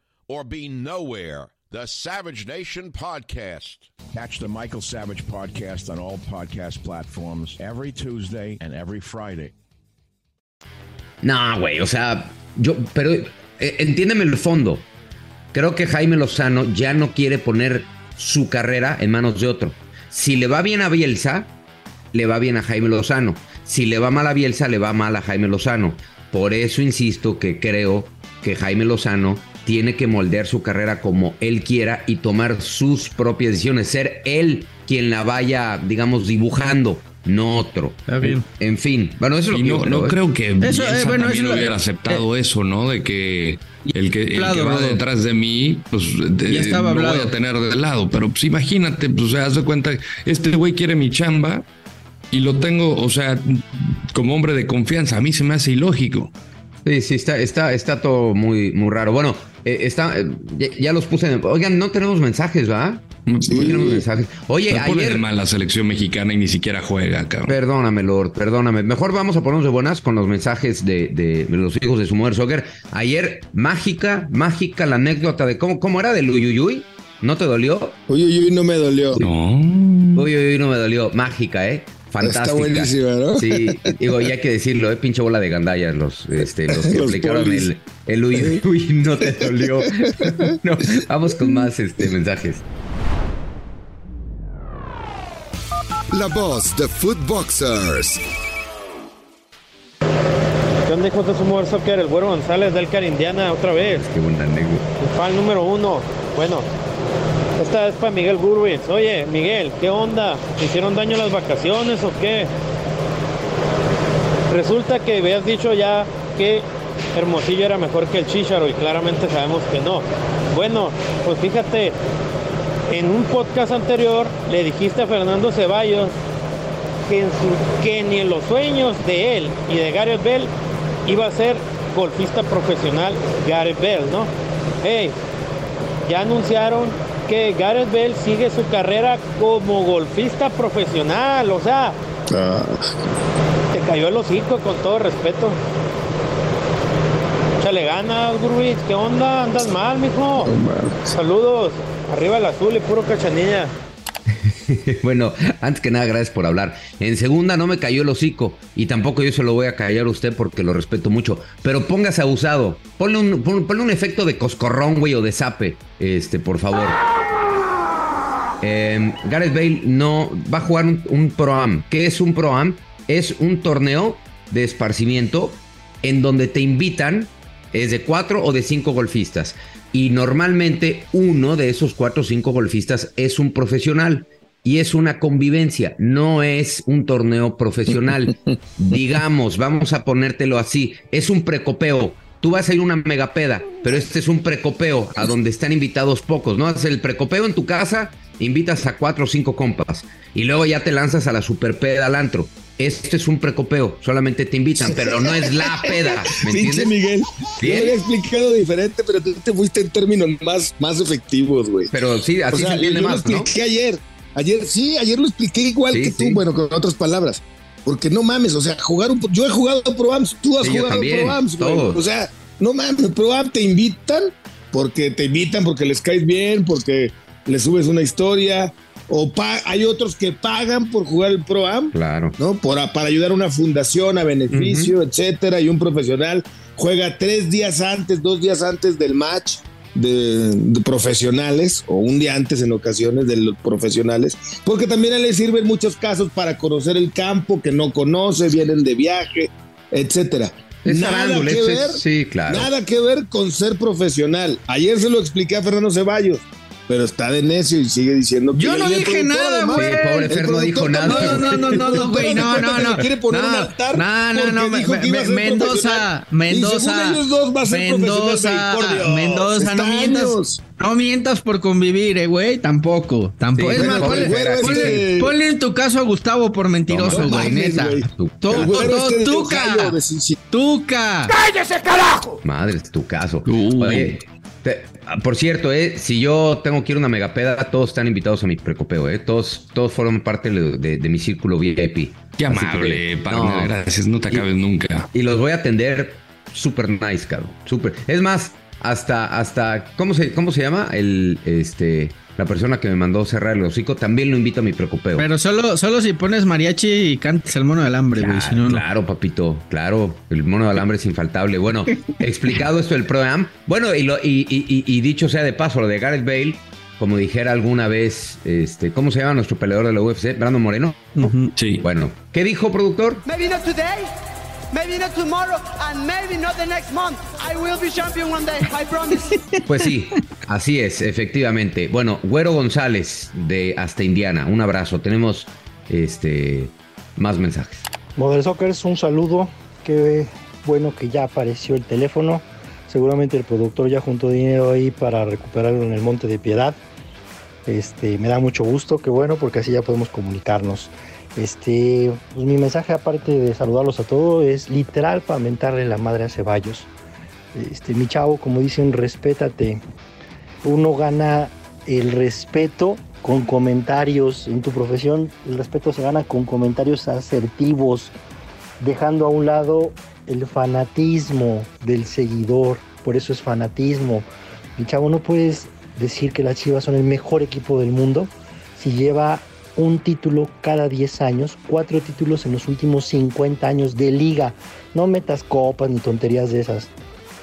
or be nowhere. The Savage Nation Podcast. Catch the Michael Savage Podcast on all podcast platforms every Tuesday and every Friday. No, güey, o sea, yo, pero eh, entiéndeme el fondo. Creo que Jaime Lozano ya no quiere poner su carrera en manos de otro. Si le va bien a Bielsa, le va bien a Jaime Lozano. Si le va mal a Bielsa, le va mal a Jaime Lozano. Por eso insisto que creo que Jaime Lozano tiene que moldear su carrera como él quiera y tomar sus propias decisiones. Ser él quien la vaya, digamos, dibujando, no otro. Está bien. En fin, bueno, eso es lo Y que no, yo no creo, ¿eh? creo que Eso, eh, bueno, también eso- hubiera aceptado eso, ¿no? De que el que, el Hablado, que va Rodo. detrás de mí, pues de- Ya estaba lo voy a tener de lado. Pero pues imagínate, pues haz de cuenta, este güey quiere mi chamba y lo tengo, o sea, como hombre de confianza. A mí se me hace ilógico. Sí, sí, está, está, está todo muy, muy raro. Bueno, eh, está, eh, ya, ya los puse en. Oigan, no tenemos mensajes, ¿verdad? No tenemos mensajes. Oye, pone ayer. de mal la selección mexicana y ni siquiera juega, cabrón. Perdóname, Lord, perdóname. Mejor vamos a ponernos de buenas con los mensajes de, de- de los hijos de su mujer soccer. Ayer, mágica, mágica la anécdota de cómo, cómo era del Uyuyuy. ¿No te dolió? Uy, uy, uy, no me dolió. No. Uy, uy, uy, no me dolió. Mágica, ¿eh? Fantástica. Está buenísima, ¿no? Sí, digo, y hay que decirlo, ¿eh? Pinche bola de gandallas los, este, los que Los aplicaron polis. el, el uy, uy, no te dolió. No, vamos con más este, mensajes. La voz de Footboxers. ¿Qué onda, hijos de su mujer soccer? El güero González del Indiana, otra vez. Qué buena anécdota. El fan número uno. Bueno, esta es para Miguel Burwitz. Oye, Miguel, ¿qué onda? ¿Te hicieron daño las vacaciones o qué? Resulta que habías dicho ya que Hermosillo era mejor que el Chicharo y claramente sabemos que no. Bueno, pues fíjate, en un podcast anterior le dijiste a Fernando Ceballos que, en su- que ni en los sueños de él y de Gareth Bell iba a ser golfista profesional Gareth Bell, ¿no? Hey, ya anunciaron que Gareth Bell sigue su carrera como golfista profesional, o sea, Ah, te cayó el hocico con todo respeto. Échale ganas, Gurbich, ¿qué onda? ¿Andas mal, mijo? Saludos, arriba el azul y puro cachanilla. bueno, antes que nada, gracias por hablar. En segunda no me cayó el hocico y tampoco yo se lo voy a callar a usted porque lo respeto mucho. Pero póngase abusado. Ponle un, pon- ponle un efecto de coscorrón, güey, o de zape. Este, por favor. Eh, Gareth Bale no va a jugar un, un Pro-Am. ¿Qué es un Pro-Am? Es un torneo de esparcimiento en donde te invitan, es de cuatro o de cinco golfistas. Y normalmente uno de esos cuatro o cinco golfistas es un profesional. Y es una convivencia, no es un torneo profesional. Digamos, vamos a ponértelo así, es un precopeo. Tú vas a ir a una megapeda, pero este es un precopeo a donde están invitados pocos, ¿no? Haces el precopeo en tu casa, invitas a cuatro o cinco compas y luego ya te lanzas a la superpeda al antro. Este es un precopeo, solamente te invitan, pero no es la peda, ¿me Pinche? Miguel, yo Bien. lo había explicado diferente, pero tú te fuiste en términos más, más efectivos, güey. Pero sí, así se entiende yo más, lo ¿no? expliqué ayer. Ayer, sí, ayer lo expliqué igual Sí, que tú, sí. bueno, con otras palabras. Porque no mames, o sea, jugar un. Yo he jugado Pro Ams, tú has Sí, yo jugado también, Pro Ams, güey. O sea, no mames, Pro Am te invitan porque te invitan, porque les caes bien, porque les subes una historia. O hay otros que pagan por jugar el Pro Am. Claro. ¿no? Por, para ayudar a una fundación, a beneficio, etcétera, y un profesional juega tres días antes, dos días antes del match de, de profesionales, o un día antes en ocasiones de los profesionales, porque también le sirve en muchos casos para conocer el campo que no conoce, vienen de viaje, etcétera. Es Nada que ver, sí, claro. nada que ver con ser profesional. Ayer se lo expliqué a Fernando Ceballos. Pero está de necio y sigue diciendo que Yo no dije nada, güey. Sí, pobre Fer no dijo nada. No, no, no, no, no, güey, no, no, no. quiere poner un No, altar no, no, no, dijo me- que iba a me- ser Mendoza. Mendoza, Y según ellos dos va a ser Mendoza. Mendoza, no mientas, no mientas por convivir, eh, güey, tampoco, tampoco. Sí, es más, ponle, en tu caso a Gustavo por mentiroso, No güey, neta. este Tuca, Ohio, de Cincinnati. Tuca. Madre, tu caso. Oye, te- por cierto, eh, si yo tengo que ir a una megapeda, todos están invitados a mi precopeo, eh. Todos, todos forman parte de, de- de mi círculo VIP. Qué Así amable, que, partner. no. Gracias, no te acabes nunca. Y los voy a atender super nice, cabrón. Super. Es más, hasta, hasta, ¿cómo se, cómo se llama? El, este, la persona que me mandó cerrar el hocico también lo invito a mi precopeo. Pero solo, solo si pones mariachi y cantas el mono del hambre, güey, Claro, si no, no. claro, papito, claro, el mono de alambre es infaltable. Bueno, explicado esto del Pro-Am, bueno, y, lo- y, y- y- y dicho sea de paso, lo de Gareth Bale, como dijera alguna vez, este, ¿cómo se llama nuestro peleador de la UFC? Brandon Moreno. Sí. Bueno, ¿qué dijo, productor? Maybe not today, maybe not tomorrow, and maybe not the next month. I will be champion one day, I promise. Pues sí, así es, efectivamente. Bueno, Güero González de hasta Indiana, un abrazo. Tenemos este más mensajes. Model Soccer, un saludo. Qué bueno que ya apareció el teléfono. Seguramente el productor ya juntó dinero ahí para recuperarlo en el Monte de Piedad. Este, me da mucho gusto, qué bueno, porque así ya podemos comunicarnos. Este, pues mi mensaje, aparte de saludarlos a todos, es literal para mentarle la madre a Ceballos. Este, mi chavo, como dicen, respétate. Uno gana el respeto con comentarios en tu profesión. El respeto se gana con comentarios asertivos, dejando a un lado el fanatismo del seguidor. Por eso es fanatismo. Mi chavo, no puedes decir que las Chivas son el mejor equipo del mundo si lleva un título cada 10 años, cuatro títulos en los últimos 50 años de liga. No metas copas ni tonterías de esas.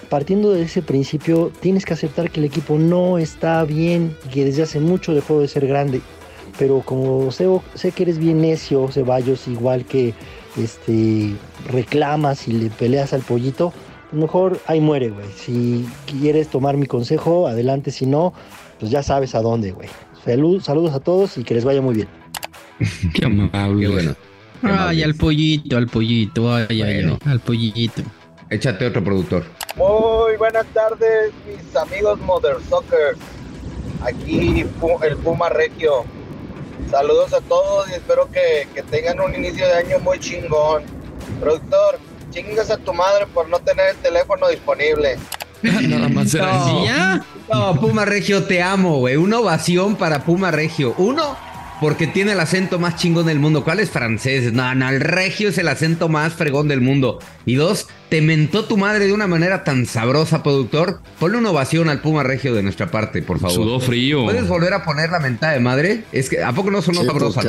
Partiendo de ese principio, tienes que aceptar que el equipo no está bien y que desde hace mucho dejó de ser grande. Pero como sé, que eres bien necio, Ceballos, igual que este, reclamas y le peleas al pollito, pues mejor ahí muere, güey. Si quieres tomar mi consejo, adelante. Si no, pues ya sabes a dónde, güey. Salud, saludos a todos y que les vaya muy bien. Qué amable. Qué bueno. Ay, al pollito, al pollito, ay, ay, ay, al pollito. Échate otro productor. Muy buenas tardes, mis amigos Mother Soccer. Aquí el Puma Regio. Saludos a todos y espero que, que tengan un inicio de año muy chingón. Productor, chingas a tu madre por no tener el teléfono disponible. Nada más era No. No, Puma Regio, te amo, güey. Una ovación para Puma Regio. Uno, porque tiene el acento más chingón del mundo. ¿Cuál es francés? No, no, el Regio es el acento más fregón del mundo. Y dos, te mentó tu madre de una manera tan sabrosa, productor. Ponle una ovación al Puma Regio de nuestra parte, por favor. Sudó frío. ¿Puedes volver a poner la mentada de madre? Es que, ¿a poco no sonó sabrosa?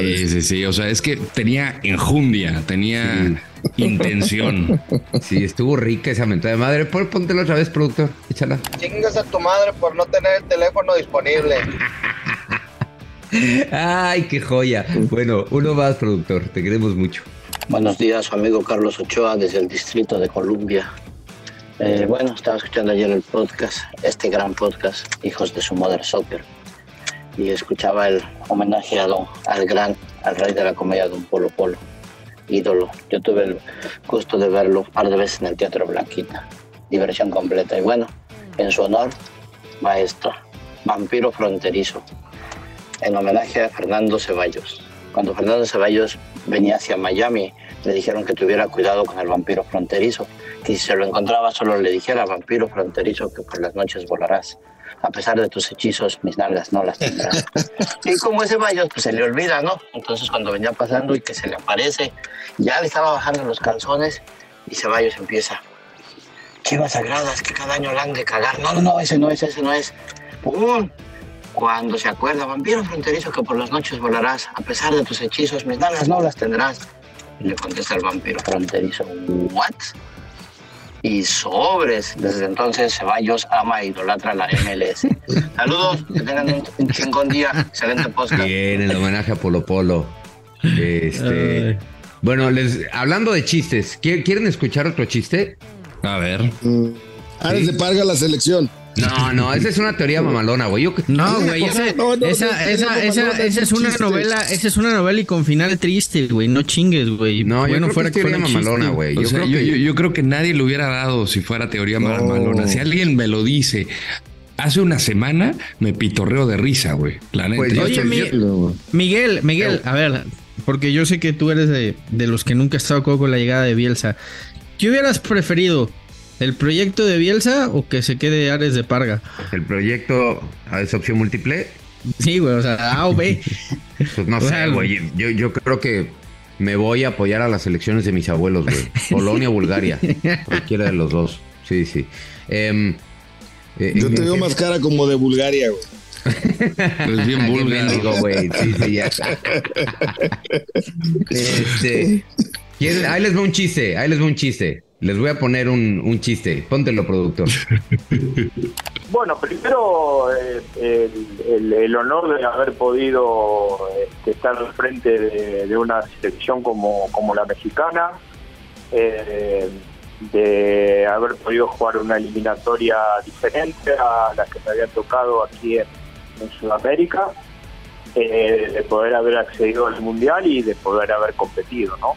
Sí, sí, sí. O sea, es que tenía enjundia, tenía intención. Sí, estuvo rica esa mentada de madre. Pon- Póntela otra vez, productor. Échala. Chingas a tu madre por no tener el teléfono disponible. Ay, qué joya. Bueno, uno más, productor. Te queremos mucho. Buenos días, su amigo Carlos Ochoa desde el Distrito de Columbia. Eh, bueno, estaba escuchando ayer el podcast, este gran podcast, Hijos de su Mother Soccer, y escuchaba el homenaje al gran, al rey de la comedia, don Polo Polo, ídolo. Yo tuve el gusto de verlo un par de veces en el Teatro Blanquita, diversión completa. Y bueno, en su honor, maestro, vampiro fronterizo, en homenaje a Fernando Ceballos. Cuando Fernando Ceballos venía hacia Miami, le dijeron que tuviera cuidado con el vampiro fronterizo, que si se lo encontraba solo le dijera, vampiro fronterizo, que por las noches volarás. A pesar de tus hechizos, mis nalgas no las tendrás. y como es Ceballos, pues se le olvida, ¿no? Entonces cuando venía pasando y que se le aparece, ya le estaba bajando los calzones y Ceballos empieza. Chivas sagradas que cada año la han de cagar. No, no, no, ese no es, ese no es. ¡Pum! Cuando se acuerda, vampiro fronterizo que por las noches volarás, a pesar de tus hechizos, mis nalgas no las tendrás. Y le contesta el vampiro fronterizo, ¿what? Y sobres, desde entonces Ceballos ama e idolatra la MLS. Saludos, que tengan un, chingón día, excelente podcast. Bien, el homenaje a Polo Polo. Este. Bueno, les, hablando de chistes, ¿qui- ¿quieren escuchar otro chiste? A ver. Ares de Parga la selección. No, no, esa es una teoría mamalona, güey. Yo- No, güey, esa, no, esa, esa, no, esa es una chiste. novela, esa es una novela y con final triste, güey. No chingues, güey. No, yo bueno, creo fuera que es teoría mamalona, güey. O Yo sea, creo yo, que- yo- yo creo que nadie lo hubiera dado si fuera teoría No. malona. Si alguien me lo dice hace una semana, me pitorreo de risa, güey. La neta. Pues, Yo Oye, estoy- mi- yo- Miguel, Miguel, a ver, porque yo sé que tú eres de, de los que nunca has estado de acuerdo con la llegada de Bielsa. ¿Qué hubieras preferido? ¿El proyecto de Bielsa o que se quede Ares de Parga? El proyecto a esa opción múltiple, Sí, güey, o sea, A o B. pues no O sé, güey. Yo, yo creo que me voy a apoyar a las elecciones de mis abuelos, güey. Polonia, Bulgaria. Cualquiera de los dos. Sí, sí. Em, eh, Yo te veo más cara como de Bulgaria, güey. Es bien Ah, vulgar. güey. Sí, sí, ya. Este, ¿quieren- Ahí les va un chiste, ahí les va un chiste. Les voy a poner un, un chiste. Póntelo, productor. Bueno, primero eh, el, el- honor de haber podido este, estar al frente de, de una selección como, como la mexicana, eh, de haber podido jugar una eliminatoria diferente a la que me había tocado aquí en, en Sudamérica, eh, de poder haber accedido al Mundial y de poder haber competido, ¿no?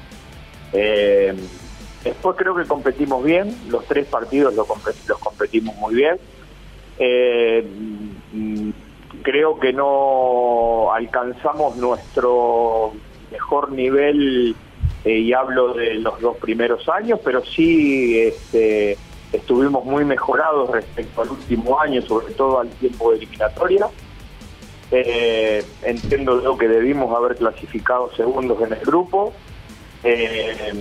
Después creo que competimos bien, los tres partidos los competimos muy bien. Eh, mm, creo que no alcanzamos nuestro mejor nivel eh, y hablo de los dos primeros años, pero sí este, estuvimos muy mejorados respecto al último año, sobre todo al tiempo de eliminatoria. Eh, entiendo yo que debimos haber clasificado segundos en el grupo. Eh,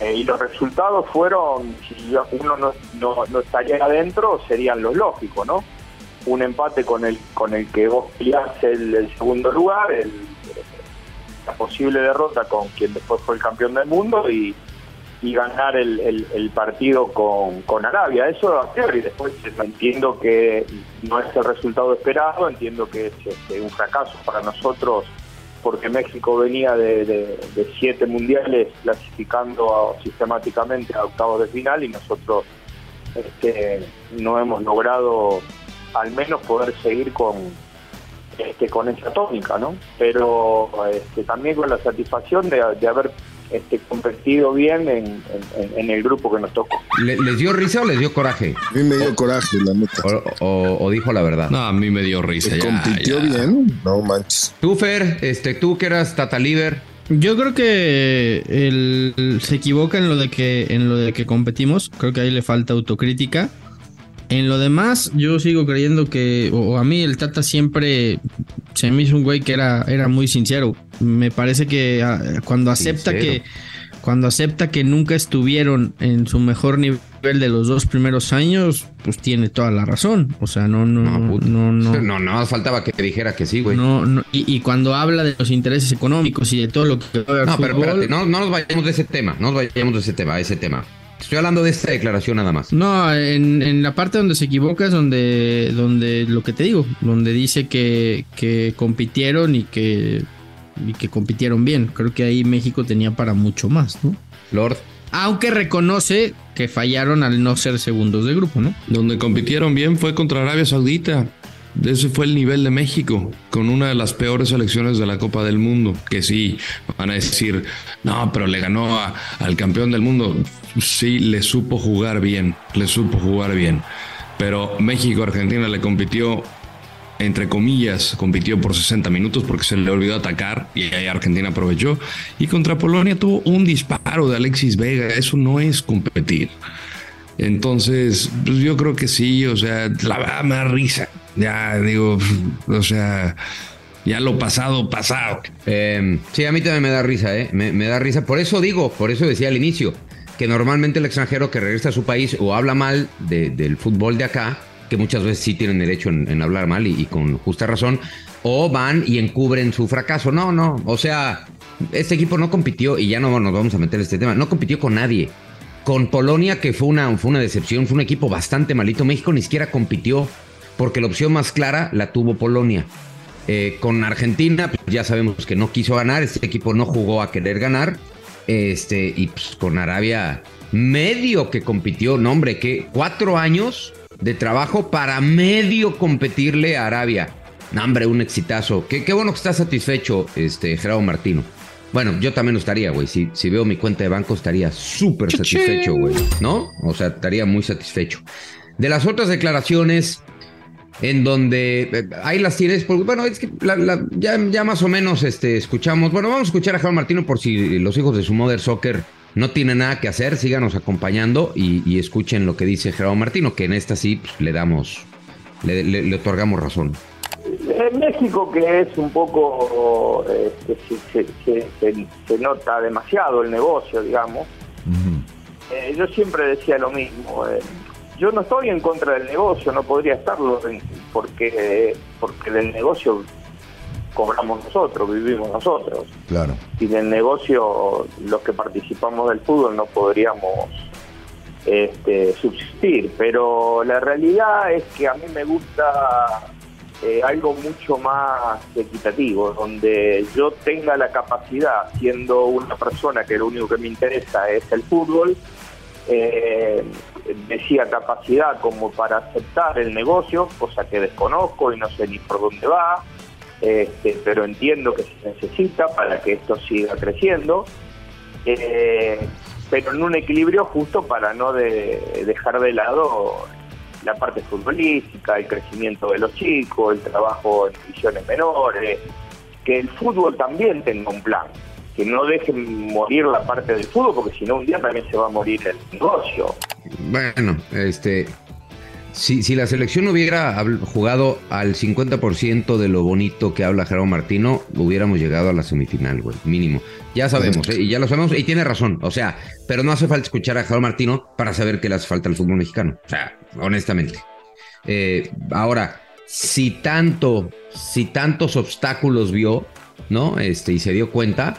eh, y los resultados fueron, si uno no, no, no estaría adentro, serían los lógicos, ¿no? Un empate con el con el que vos peleás el, segundo lugar, el- la posible derrota con quien después fue el campeón del mundo y, y ganar el, el- partido con, con Arabia. Eso a priori, después entiendo que no es el resultado esperado, entiendo que es este, un fracaso para nosotros porque México venía de, siete mundiales clasificando a- sistemáticamente a octavos de final y nosotros este, no hemos logrado al menos poder seguir con este, con esa tónica, ¿no? Pero este, también con la satisfacción de haber este, competido bien en, en- en el grupo que nos tocó. ¿Le- ¿Les dio risa o les dio coraje? A mí me dio coraje, la neta. O, o- o dijo la verdad. No, a mí me dio risa. ya, compitió ya. bien, no manches. Tú, Fer, este, tú que eras Tata Liver. Yo creo que él se equivoca en lo de que en lo de que competimos. Creo que ahí le falta autocrítica. En lo demás, yo sigo creyendo que, o a mí el Tata siempre se me hizo un güey que era, era muy sincero. Me parece que ah, cuando acepta Sincero. que cuando acepta que nunca estuvieron en su mejor nivel de los dos primeros años, pues tiene toda la razón. O sea, no, no, no, no, no. No, no, faltaba que dijera que sí, güey. No, no, y, y cuando habla de los intereses económicos y de todo lo que No, pero fútbol, espérate, no, no nos vayamos de ese tema, no nos vayamos de ese tema, ese tema. Estoy hablando de esta declaración nada más. No, en, en la parte donde se equivoca es donde, donde lo que te digo, donde dice que, que compitieron y que, y que compitieron bien. Creo que ahí México tenía para mucho más, ¿no? Lord. Aunque reconoce que fallaron al no ser segundos de grupo, ¿no? Donde compitieron bien fue contra Arabia Saudita. Ese fue el nivel de México, con una de las peores selecciones de la Copa del Mundo. Que sí, van a decir, no, pero le ganó a- al campeón del mundo. Sí, le supo jugar bien, le supo jugar bien. Pero México-Argentina le compitió, entre comillas, compitió por 60 minutos porque se le olvidó atacar y ahí Argentina aprovechó. Y contra Polonia tuvo un disparo de Alexis Vega. Eso no es competir. Entonces, pues yo creo que sí, o sea, la verdad me da risa. Ya digo, o sea, ya lo pasado, pasado. Eh, sí, a mí también me da risa, ¿eh? Me, da risa. Por eso digo, por eso decía al inicio, que normalmente el extranjero que regresa a su país o habla mal de- del fútbol de acá, que muchas veces sí tienen derecho en, hablar mal y, y con justa razón, o van y encubren su fracaso. No, no, o sea, este equipo no compitió, y ya no nos vamos a meter en este tema, no compitió con nadie. Con Polonia, que fue una, fue una decepción, fue un equipo bastante malito. México ni siquiera compitió, porque la opción más clara la tuvo Polonia. Eh, con Argentina, pues, ya sabemos que no quiso ganar, este equipo no jugó a querer ganar. Este, y pues, con Arabia, medio que compitió, no hombre, que cuatro años de trabajo para medio competirle a Arabia. No, hombre, un exitazo. Qué, qué bueno que está satisfecho, este, Gerardo Martino. Bueno, yo también lo estaría, güey. Si, si veo mi cuenta de banco, estaría súper satisfecho, güey. ¿No? O sea, estaría muy satisfecho. De las otras declaraciones, en donde eh, ahí las tienes, porque bueno, es que la- la- ya, ya más o menos este, escuchamos. Bueno, vamos a escuchar a Gerardo Martino por si los hijos de su Mother Soccer no tienen nada que hacer, síganos acompañando y, y escuchen lo que dice Gerardo Martino, que en esta sí pues, le damos, le, le- le otorgamos razón. En México, que es un poco, este, se, se- se- se- se nota demasiado el negocio, digamos, eh, yo siempre decía lo mismo. eh, yo no estoy en contra del negocio, no podría estarlo, en- porque, porque del negocio cobramos nosotros, vivimos nosotros. Claro. y del negocio los que participamos del fútbol no podríamos este, subsistir. Pero la realidad es que a mí me gusta eh, algo mucho más equitativo, donde yo tenga la capacidad, siendo una persona que lo único que me interesa es el fútbol, eh, decía capacidad como para aceptar el negocio, cosa que desconozco y no sé ni por dónde va, este, pero entiendo que se necesita para que esto siga creciendo, eh, pero en un equilibrio justo para no de- dejar de lado la parte futbolística, el crecimiento de los chicos, el trabajo en divisiones menores, que el fútbol también tenga un plan, que no dejen morir la parte del fútbol, porque si no un día también se va a morir el negocio. Bueno, este. Si, si la selección hubiera jugado al 50% de lo bonito que habla Gerardo Martino, hubiéramos llegado a la semifinal, güey, mínimo. Ya sabemos, ¿eh? y ya lo sabemos, y tiene razón, o sea, pero no hace falta escuchar a Gerardo Martino para saber que le hace falta al fútbol mexicano, o sea, honestamente. Eh, ahora, si tanto, si tantos obstáculos vio, ¿no? Este, y se dio cuenta,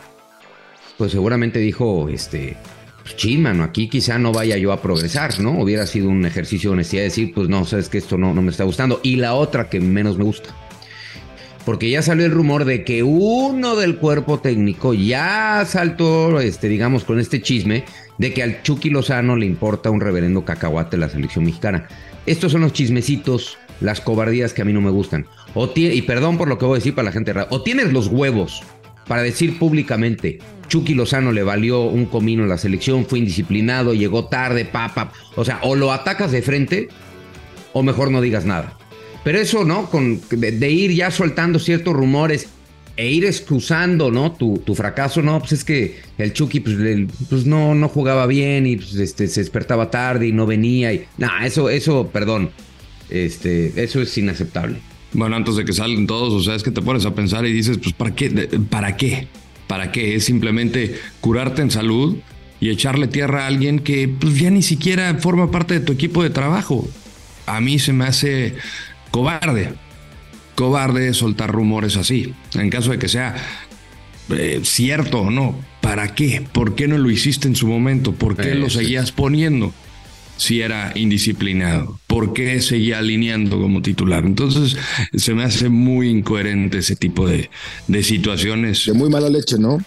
seguramente dijo, este, pues, mano, aquí quizá no vaya yo a progresar, ¿no? Hubiera sido un ejercicio de honestidad decir, pues no, sabes que esto no, no me está gustando. Y la otra que menos me gusta. Porque ya salió el rumor de que uno del cuerpo técnico ya saltó, este, digamos, con este chisme de que al Chucky Lozano le importa un reverendo cacahuate la selección mexicana. Estos son los chismecitos las cobardías que a mí no me gustan. O y perdón por lo que voy a decir para la gente, o tienes los huevos para decir públicamente, Chucky Lozano le valió un comino en la selección, fue indisciplinado, llegó tarde, papa. O sea, o lo atacas de frente o mejor no digas nada. Pero eso, ¿no? Con, de, ir ya soltando ciertos rumores e ir excusando, ¿no? Tu, tu fracaso, no, pues es que el Chucky pues, pues no, no jugaba bien y pues, este, se despertaba tarde y no venía. Y, nah, eso, eso, perdón, este, eso es inaceptable. Bueno, antes de que salgan todos, o sea, es que te pones a pensar y dices, pues, ¿para qué? ¿Para qué? ¿Para qué? Es simplemente curarte en salud y echarle tierra a alguien que pues, ya ni siquiera forma parte de tu equipo de trabajo. A mí se me hace cobarde. Cobarde soltar rumores así. En caso de que sea eh, cierto o no. ¿Para qué? ¿Por qué no lo hiciste en su momento? ¿Por qué Eh, lo sí. seguías poniendo? Si era indisciplinado? ¿Por qué seguía alineando como titular? Entonces se me hace muy incoherente ese tipo de, de situaciones. De muy mala leche, ¿no?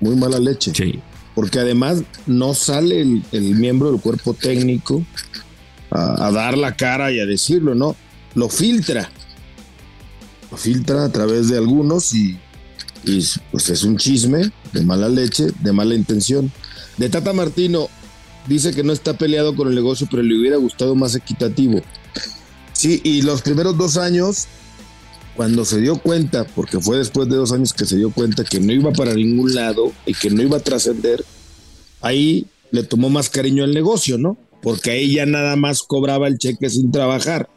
Muy mala leche. Sí. Porque además no sale el, el miembro del cuerpo técnico a, a dar la cara y a decirlo, ¿no? Lo filtra. Lo filtra a través de algunos y, y pues es un chisme de mala leche, de mala intención. De Tata Martino, dice que no está peleado con el negocio, pero le hubiera gustado más equitativo. Sí, y los primeros dos años, cuando se dio cuenta, porque fue después de dos años que se dio cuenta que no iba para ningún lado y que no iba a trascender, ahí le tomó más cariño al negocio, ¿no? Porque ahí ya nada más cobraba el cheque sin trabajar.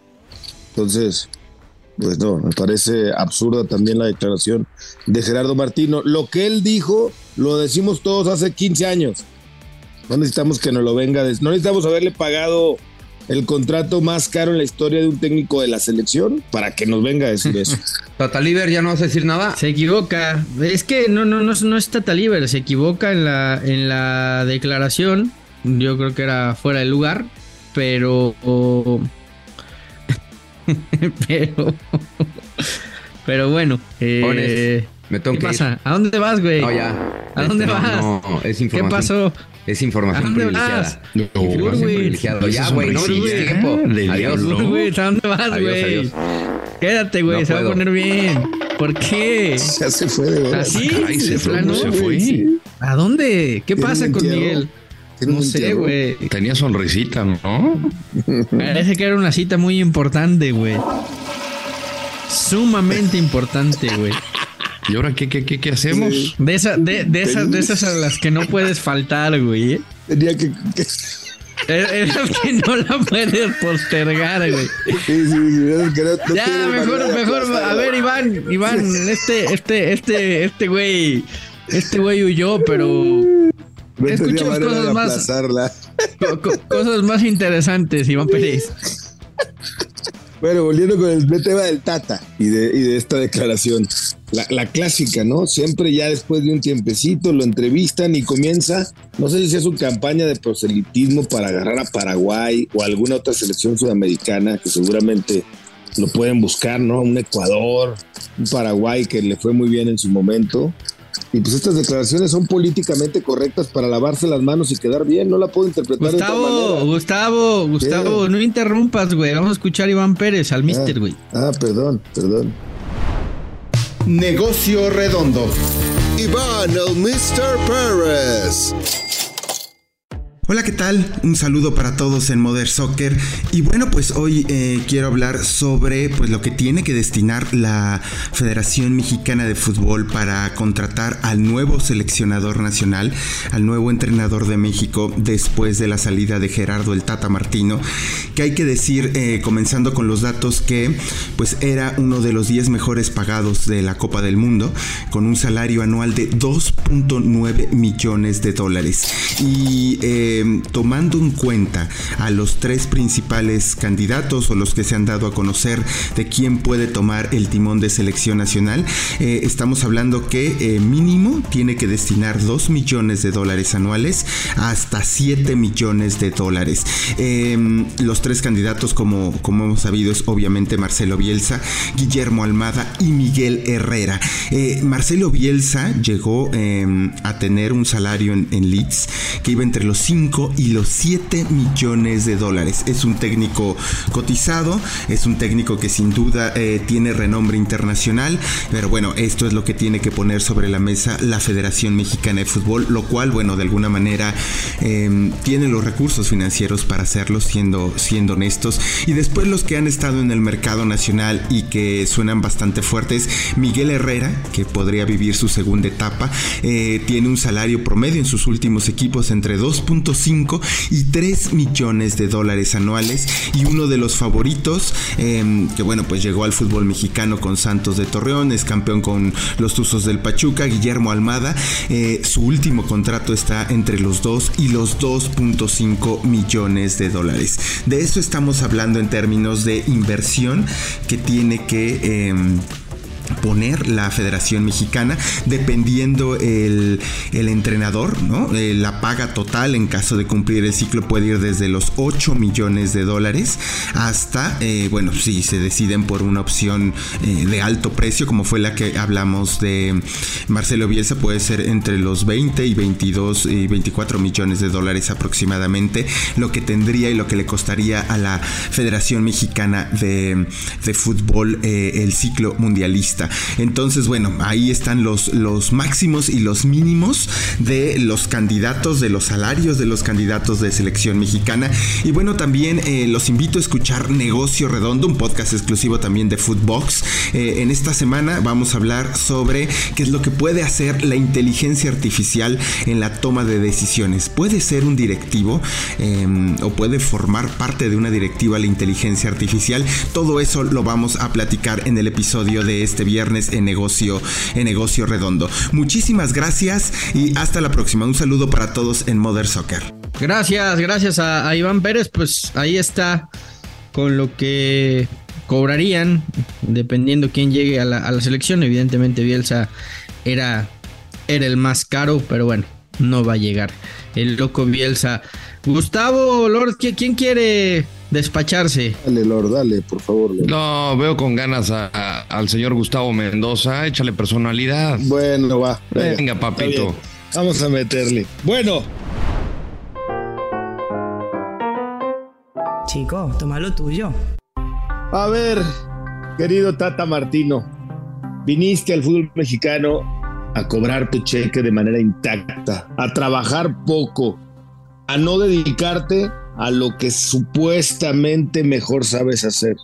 Entonces, pues no, me parece absurda también la declaración de Gerardo Martino. Lo que él dijo, lo decimos todos hace 15 años. No necesitamos que nos lo venga, des- no necesitamos haberle pagado el contrato más caro en la historia de un técnico de la selección para que nos venga a decir eso. Tataliver ya no vas a decir nada. Se equivoca. Es que no, no, no, no es Tata Liber, se equivoca en la, en la declaración. Yo creo que era fuera de lugar, pero. pero. Pero bueno. eh, me tengo ¿Qué que pasa? ir. ¿A dónde vas, güey? No, ya. ¿A dónde No, vas? no, es información. ¿Qué pasó? Es información ¿A dónde privilegiada. vas? Información güey. privilegiada. Ya, güey, no tiempo. del Adiós. Güey, ¿A dónde vas, güey? Quédate, güey, No se va a poner bien. ¿Por qué? Ya se fue de. ¿Así? Caray, se ¿De fue, se fue. Sí. ¿A dónde? ¿Qué pasa con. Miguel? No sé, güey. Tenía sonrisita, ¿no? Parece que era una cita muy importante, güey. Sumamente importante, güey. ¿Y ahora qué, qué, qué, qué hacemos? De, esa, de, de esas, de esas a las que no puedes faltar, güey. ¿eh? Tenía que, que- Es que no la puedes postergar, güey. sí, sí, sí, es que no- no Ya, mejor, mejor, a ver, Iván, Iván, este, este, este, este güey, este güey huyó, pero No escuchemos cosas más- aplazarla. cosas más interesantes, Iván Pérez. Bueno, volviendo con el tema del Tata y de, y de esta declaración. La, clásica, ¿no? Siempre ya después de un tiempecito lo entrevistan y comienza, no sé si es su campaña de proselitismo para agarrar a Paraguay o alguna otra selección sudamericana que seguramente lo pueden buscar, ¿no? Un Ecuador, un Paraguay que le fue muy bien en su momento. Y pues estas declaraciones son políticamente correctas para lavarse las manos y quedar bien. No la puedo interpretar de otra Gustavo, manera. Gustavo, Gustavo, no interrumpas, güey. Vamos a escuchar a Iván Pérez, al mister, güey. Ah, perdón, perdón. Negocio redondo. Iván, el Mr. Pérez. Hola, ¿qué tal? Un saludo para todos en Modern Soccer. Y bueno, pues hoy eh, quiero hablar sobre pues, lo que tiene que destinar la Federación Mexicana de Fútbol para contratar al nuevo seleccionador nacional, al nuevo entrenador de México después de la salida de Gerardo el Tata Martino. Que hay que decir, eh, comenzando con los datos, que pues era uno de los 10 mejores pagados de la Copa del Mundo, con un salario anual de 2.9 millones de dólares. Y eh, tomando en cuenta a los tres principales candidatos o los que se han dado a conocer de quién puede tomar el timón de selección nacional, eh, estamos hablando que eh, mínimo tiene que destinar 2 millones de dólares anuales hasta 7 millones de dólares. Eh, los tres candidatos, como, como hemos sabido, es obviamente Marcelo Bielsa, Guillermo Almada y Miguel Herrera. Eh, Marcelo Bielsa llegó eh, a tener un salario en, en Leeds que iba entre los 5 5 y los 7 millones de dólares. Es un técnico cotizado, es un técnico que sin duda eh, tiene renombre internacional, pero bueno, esto es lo que tiene que poner sobre la mesa la Federación Mexicana de Fútbol, lo cual, bueno, de alguna manera eh, tiene los recursos financieros para hacerlo, siendo, siendo honestos. Y después los que han estado en el mercado nacional y que suenan bastante fuertes, Miguel Herrera, que podría vivir su segunda etapa, eh, tiene un salario promedio en sus últimos equipos entre 2.5 y 3 millones de dólares anuales. Y uno de los favoritos em, que bueno pues llegó al fútbol mexicano con Santos de Torreón es campeón con los Tuzos del Pachuca Guillermo Almada. Eh, su último contrato está entre los 2 y los 2.5 millones de dólares. De eso estamos hablando en términos de inversión que tiene que em, poner la Federación Mexicana dependiendo el, entrenador, ¿no? Eh, la paga total en caso de cumplir el ciclo puede ir desde los 8 millones de dólares hasta, eh, bueno, si se deciden por una opción eh, de alto precio como fue la que hablamos de Marcelo Bielsa puede ser entre los 20 y 22 y 24 millones de dólares aproximadamente lo que tendría y lo que le costaría a la Federación Mexicana de, de Fútbol el ciclo mundialista entonces, bueno, ahí están los, los máximos y los mínimos de los candidatos, de los salarios de los candidatos de selección mexicana. Y bueno, también eh, los invito a escuchar Negocio Redondo, un podcast exclusivo también de Footbox. Eh, en esta semana vamos a hablar sobre qué es lo que puede hacer la inteligencia artificial en la toma de decisiones. ¿Puede ser un directivo em, o puede formar parte de una directiva la inteligencia artificial? Todo eso lo vamos a platicar en el episodio de este viernes en negocio, en negocio redondo. Muchísimas gracias y hasta la próxima. Un saludo para todos en Mother Soccer. Gracias, gracias a, Iván Pérez. Pues ahí está con lo que cobrarían, dependiendo quién llegue a la, selección. Evidentemente, Bielsa era, era el más caro, pero bueno, no va a llegar. El loco Bielsa. Gustavo Lord, ¿quién quiere despacharse. Dale, Lord, dale, por favor. No, veo con ganas al señor Gustavo Mendoza. Échale personalidad. Bueno, va. Venga, papito. Vamos a meterle. Bueno. Chico, toma lo tuyo. A ver, querido Tata Martino, viniste al fútbol mexicano a cobrar tu cheque de manera intacta, a trabajar poco, a no dedicarte a lo que supuestamente mejor sabes hacer.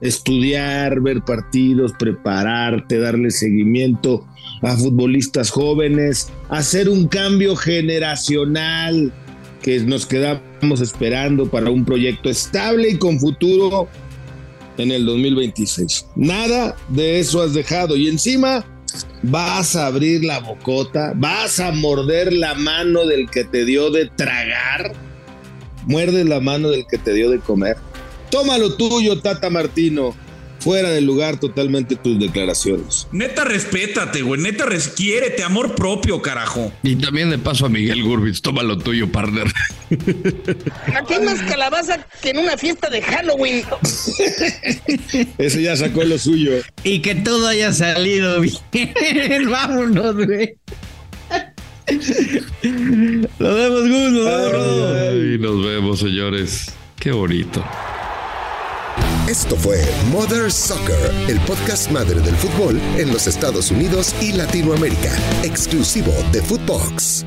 Estudiar, ver partidos, prepararte, darle seguimiento a futbolistas jóvenes, hacer un cambio generacional que nos quedamos esperando para un proyecto estable y con futuro en el 2026. Nada de eso has dejado y encima vas a abrir la bocota, vas a morder la mano del que te dio de tragar muerdes la mano del que te dio de comer. Tómalo tuyo, Tata Martino. Fuera del lugar totalmente tus declaraciones. Neta, respétate, güey. Neta, quiérete, amor propio, carajo. Y también de paso a Miguel Gurbitz. Tómalo tuyo, partner. Aquí más calabaza que en una fiesta de Halloween. Ese ya sacó lo suyo. Y que todo haya salido bien. Vámonos, güey. Nos vemos, Gus. Nos vemos, nos vemos, señores. Qué bonito. Esto fue Mother Soccer, el podcast madre del fútbol en los Estados Unidos y Latinoamérica, exclusivo de Footbox.